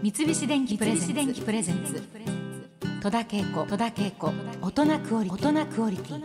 三菱電機プレゼンツ。戸田恵子。戸田恵子。大人クオリティ。大人クオリティ。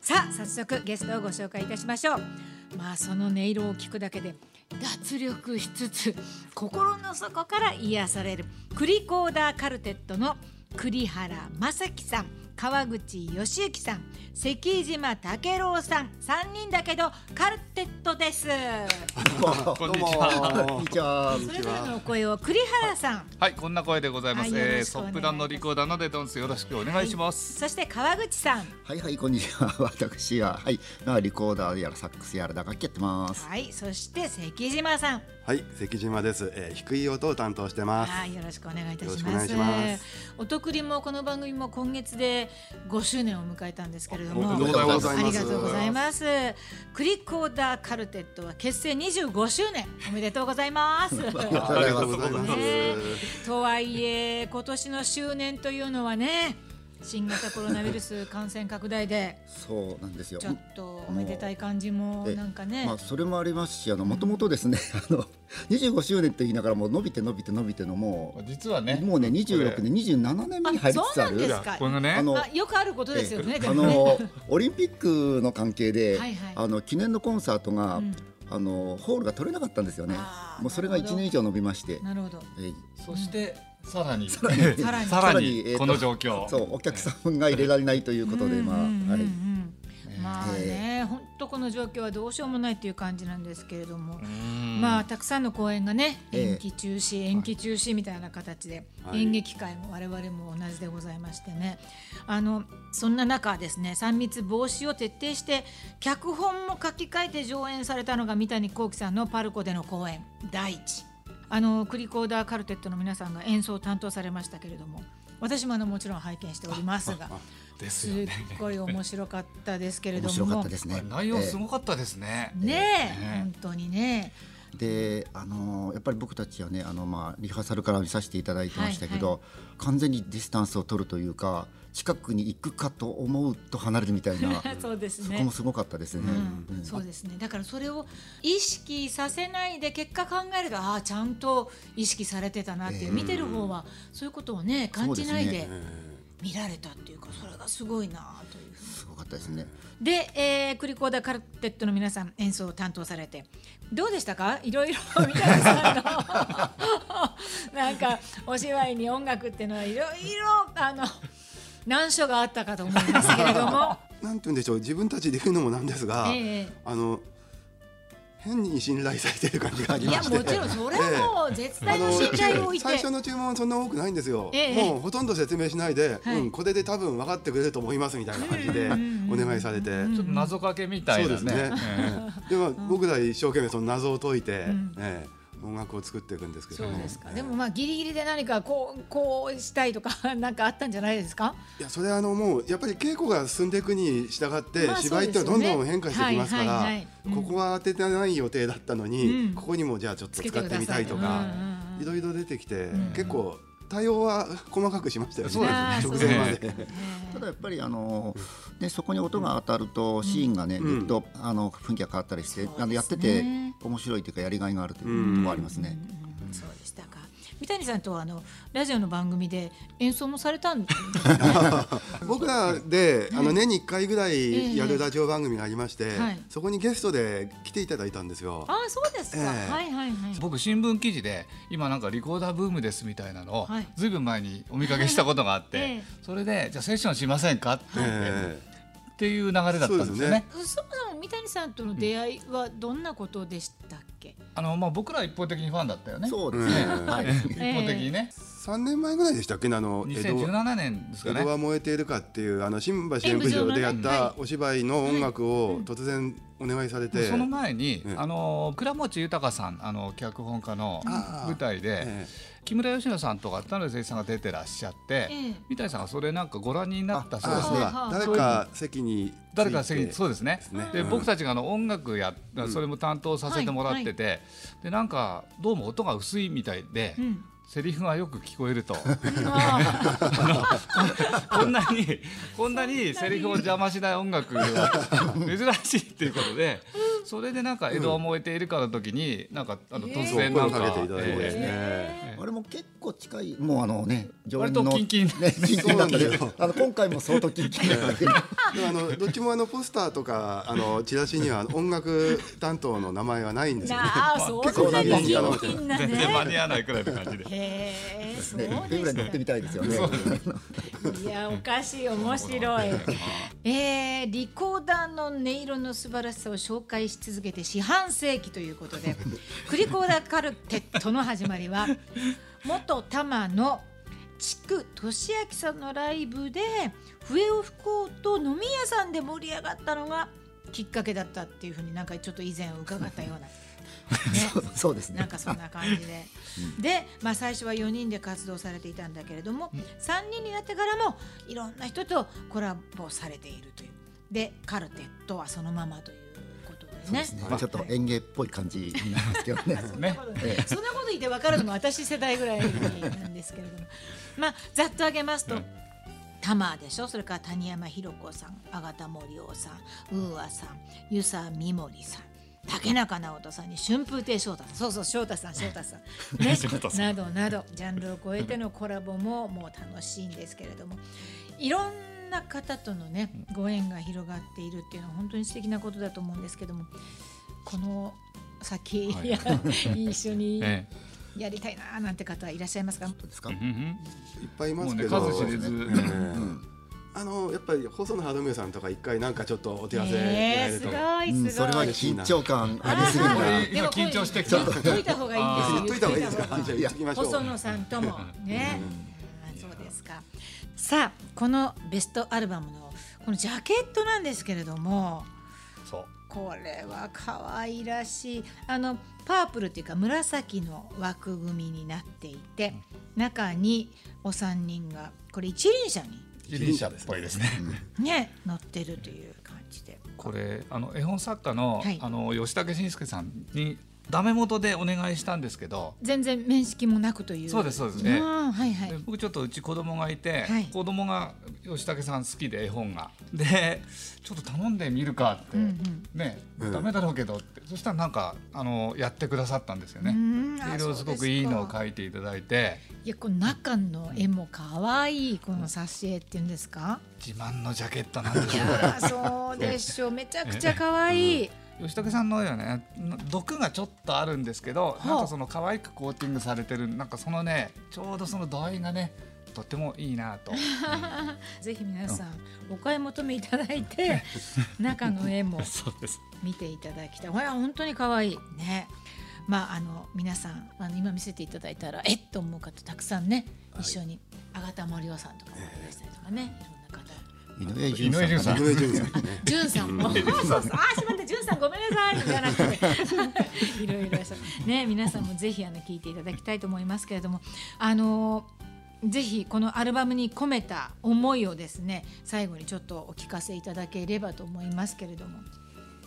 さあ早速ゲストをご紹介いたしましょう。まあその音色を聞くだけで脱力しつつ心の底から癒されるクリコーダーカルテットの栗原正樹さん川口義行さん関島武郎さん三人だけどカルテットです こんにちは。こんにちは。それぞれのお声を栗原さんはい、こんな声でございます。えーソプラノリコーダーのデトンスよろしくお願いします。そして川口さんはいはいこんにちは 私ははいまあリコーダーやらサックスやら打楽器やってますはいそして関島さんはい、関島です、えー。低い音を担当してます。はい、よろしくお願いいたします。おとくりもこの番組も今月で5周年を迎えたんですけれども、おめでとうございますありがとうございます。クリコーダーカルテットは結成25周年おめでとうございます。ありがとうございます。ねとはいえ今年の周年というのはね、新型コロナウイルス感染拡大でそうなんですよ。ちょっとおめでたい感じもえなんかね。まあそれもありますしあのもともとですね あの25周年って言いながらもう伸びて伸びて伸びてのも実はね、うもうね26年27年目に入りつつある。あそうなんですか。これね、あのまあよくあることですよね。であもね。のオリンピックの関係ではいはい。あの記念のコンサートが、うん。あのホールが取れなかったんですよね。もうそれが1年以上伸びまして。なるほど。えーそしてさらに。さらに。さらに。さらに。えーと。この状況。そうお客さんが入れられないということでまあはい。んまあね、本当この状況はどうしようもないっていう感じなんですけれども、うん。まあたくさんの公演がねええ。延期中止、延期中止みたいな形で、はい。演劇界も我々も同じでございましてね。あのそんな中ですね3密防止を徹底して脚本も書き換えて上演されたのが三谷幸喜さんのパルコでの公演「第一」あのクリコーダーカルテットの皆さんが演奏を担当されましたけれども私もあのもちろん拝見しておりますが ですすっ。ごい面白かったですけれども面白かったですね内容すごかったですね。ねえ、ね本当にねであのやっぱり僕たちはねあの、まあ、リハーサルから見させていただいてましたけど、はい完全にディスタンスを取るというか近くに行くかと思うと離れるみたいな そうですね。そこもすごかったですね。うん。うん。そうですね。だからそれを意識させないで結果考えるとああちゃんと意識されてたなっていう、ええ見てる方はそういうことをね感じないで見られたっていうかそれがすごいなというすごかったですね。で、えー、クリコーダーカルテットの皆さん演奏を担当されて。どうでしたか？いろいろ三谷さんの なんかお芝居に音楽っていうのはいろいろあの難所があったかと思いますけれども、なんて言うんでしょう、自分たちで言うのもなんですが、え。あの変に信頼されてる感じがありまして。もちろんそれはもう絶対の信頼を置いて、最初の注文はそんな多くないんですよ、ええ。もうほとんど説明しないで、はい。うん、これで多分分かってくれると思いますみたいな感じでお願いされて、ちょっと謎かけみたいなね。そうですね。えでも僕ら一生懸命その謎を解いて、ん。ええ音楽を作っていくんですけど。もそうですか、ええ。でもまあギリギリで何かこうこうしたいとか なんかあったんじゃないですか？いやそれはあのもうやっぱり稽古が進んでいくに従って、まあ芝居ってどんどん変化してきますから、そうですよねはいはいはい。うんここは当ててない予定だったのに、うん。ここにもじゃあちょっと使ってみたいとかいろいろ出てきて、ん。結構対応は細かくしましたよね。そうですね。直前まで。ただやっぱりあの、ね、そこに音が当たるとシーンがね、うん。ぐっとあの雰囲気が変わったりして、あのやってて面白いというかやりがいがあるということもありますね。うんそうでしたか。三谷さんとはあのラジオの番組で演奏もされたんですね 僕らで、あの年に1回ぐらいやるラジオ番組がありまして、はい。そこにゲストで来ていただいたんですよ。ああそうですか、ええ。はいはいはい僕新聞記事で今なんかリコーダーブームですみたいなのをはい。ずいぶん前にお見かけしたことがあって、ええ。それでじゃあセッションしませんかって言って、え。っていう流れだったんですよね。そもそも三谷さんとの出会いはどんなことでしたっけ、あのまあ僕ら一方的にファンだったよね。そうですね。うんはい。一方的にね。え3年前ぐらいでしたっけねあの江戸2017年ですかね。江戸は燃えているかっていうあの新橋演舞場でやったお芝居の音楽を突然お願いされて、その前に、ええ。あの倉持豊さんあの脚本家の舞台で、え木村佳乃さんとか田辺誠一さんが出てらっしゃって、ええ。三谷さんがそれなんかご覧になったそうですね。誰か席に誰か席にそうですね。ねで、うん。僕たちがあの音楽やそれも担当させてもらってて、でなんかどうも音が薄いみたいで、うんセリフがよく聞こえると。あこんなにこんなにセリフを邪魔しない音楽は珍しいっていうことでそれでなんか江戸は燃えているかの時になんかあのえー。突然なんか声をかけていただいてですね。えあれも結構近いもうあのね常連割のとキンキン。ねキンキンだったでそうなんですよあの今回も相当キンキンだったけど。でもあのどっちもあのポスターとかあのチラシには音楽担当の名前はないんですよね。なあそ結構んなにキンなキンな全然間ねに合わないくらいの感じで。へえそうね一遍ぐらい乗ってみたいですよね。いやおかしい面白い。えー、リコーダーの音色の素晴らしさを紹介し続けて四半世紀ということでクリコーダーカルテットの始まりは 元多摩の築俊明さんのライブで笛を吹こうと飲み屋さんで盛り上がったのがきっかけだったっていうふうになんかちょっと以前伺ったような。ね そうですねなんかそんな感じで。で、まあ、最初は4人で活動されていたんだけれども、3人になってからもいろんな人とコラボされているという。でカルテットはそのままというね。まあちょっと園芸っぽい感じになりますけどね。ね。えそんなこと言って分かるのも私世代ぐらいなんですけれども。まあざっと挙げますと、タマでしょ？それから谷山ひろ子さん阿形森夫さんウーアさん湯佐美森さん竹中直人さんに春風亭昇太さん。そうそう翔太さん 翔太さん、ね、などなどジャンルを超えてのコラボももう楽しいんですけれども。いろんな方とのねご縁が広がっているっていうのは本当に素敵なことだと思うんですけどもこの先、はい。一緒に えやりたいななんて方いらっしゃいますか？ですか？えうんうん。いっぱいいますけど、もうね数知れず。ええあのやっぱり細野晴臣さんとか一回なんかちょっとお手合わせやえー、すれると、ごいすごい。うん。それは緊張感ありすぎるも今緊張してきた。解いた方がいいですよ。言っといた方がいいですか？じゃあ言っときましょう。細野さんともね。あそうですか。さあこのベストアルバムのこのジャケットなんですけれども。そう。これは可愛らしいあのパープルっていうか紫の枠組みになっていて中にお三人がこれ一輪車に一輪車っぽいですね。ね乗ってるという感じでこれあの絵本作家の、はいあの吉武慎介さんにダメ元でお願いしたんですけど。全然面識もなくという。そうですそうです。ねはいはい。で僕ちょっとうち子供がいて、はい。子供が吉武さん好きで絵本が。でちょっと頼んでみるかって、うんうん。ね、うん。ダメだろうけどって。そしたらなんかあのやってくださったんですよね。いろいろすごくいいのを描いていただいていやこの中の絵も可愛いこの挿絵っていうんですか自慢のジャケットなんでいしょうそうでしょうめちゃくちゃ可愛い吉武さんの絵はね毒がちょっとあるんですけど、あ。なんかその可愛くコーティングされてるなんかそのねちょうどその度合いがねとってもいいなと。ぜひ皆さんお買い求めいただいて 中の絵も。見ていただきたい。これは本当に可愛い。ね。まああの皆さんあの今見せていただいたらえっと思う方たくさんね一緒に阿形森夫さんとかもいらしたりとかね。いろんな方井上順さん井上順さん。井上順さん。ね。じゅんさんも、そうそう、あー、しまった、じゅんさん、ごめんなさい、じゃな。くて。いろいろさ、ね、皆さんもぜひ、あの、聞いていただきたいと思いますけれども。あのーぜひこのアルバムに込めた思いをですね最後にちょっとお聞かせいただければと思いますけれども。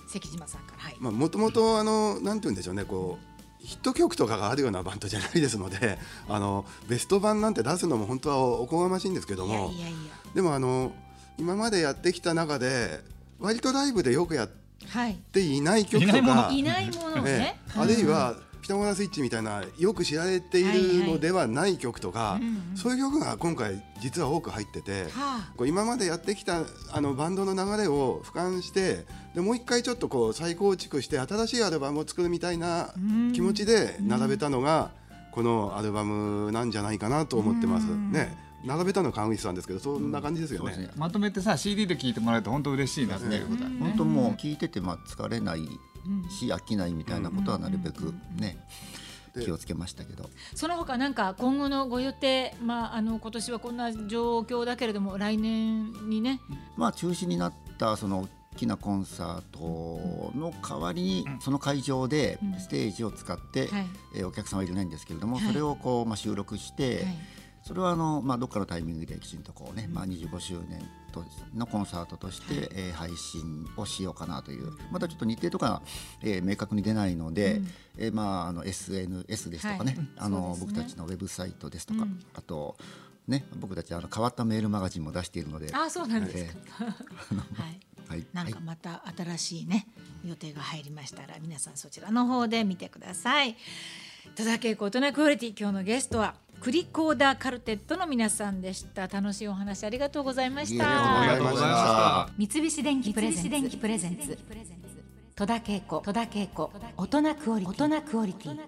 関島さんからはい、まあもともとあのなんて言うんでしょうねこうヒット曲とかがあるようなバンドじゃないですのであのベスト版なんて出すのも本当はおこがましいんですけどいやもいやいや。でもあの今までやってきた中で割とライブでよくやっはいていない。曲とかいないもの。をね。ええあるいはピタゴラスイッチみたいなよく知られているのではない曲とか、そういう曲が今回実は多く入ってて、はあ。こう今までやってきたあのバンドの流れを俯瞰してでもう一回ちょっとこう再構築して新しいアルバムを作るみたいなうん。気持ちで並べたのがこのアルバムなんじゃないかなと思ってます。うん。ね並べたのは川口さんですけどそんな感じですよね。そうですね。まとめてさ CD で聞いてもらえると本当嬉しいなっていうことだね。本当もう聞いててまあ疲れないし飽きないみたいなことはなるべくねで気をつけましたけど。その他なんか今後のご予定まああの今年はこんな状況だけれども来年にね。まあ中止になったその大きなコンサートの代わりにその会場でうん。ステージを使ってはい。えーお客さんはいるないんですけれどもはい。それをこうまあ収録してはいそれはあのまあどっかのタイミングできちんとこうねまあ25周年とのコンサートとしてえー配信をしようかなというまだちょっと日程とかえー明確に出ないのでえーまああの SNS ですとかねはい。あの僕たちのウェブサイトですとかうん。あとね僕たちあの変わったメールマガジンも出しているのであそうなんですか、え はい。はい。なんかまた新しいね予定が入りましたら皆さんそちらの方で見てください。戸田恵子大人クオリティ今日のゲストはクリコーダーカルテットの皆さんでした。楽しいお話ありがとうございましいえありたがとうございました。三菱電機プレゼンツ。戸田恵子。戸田恵子。大人クオリティ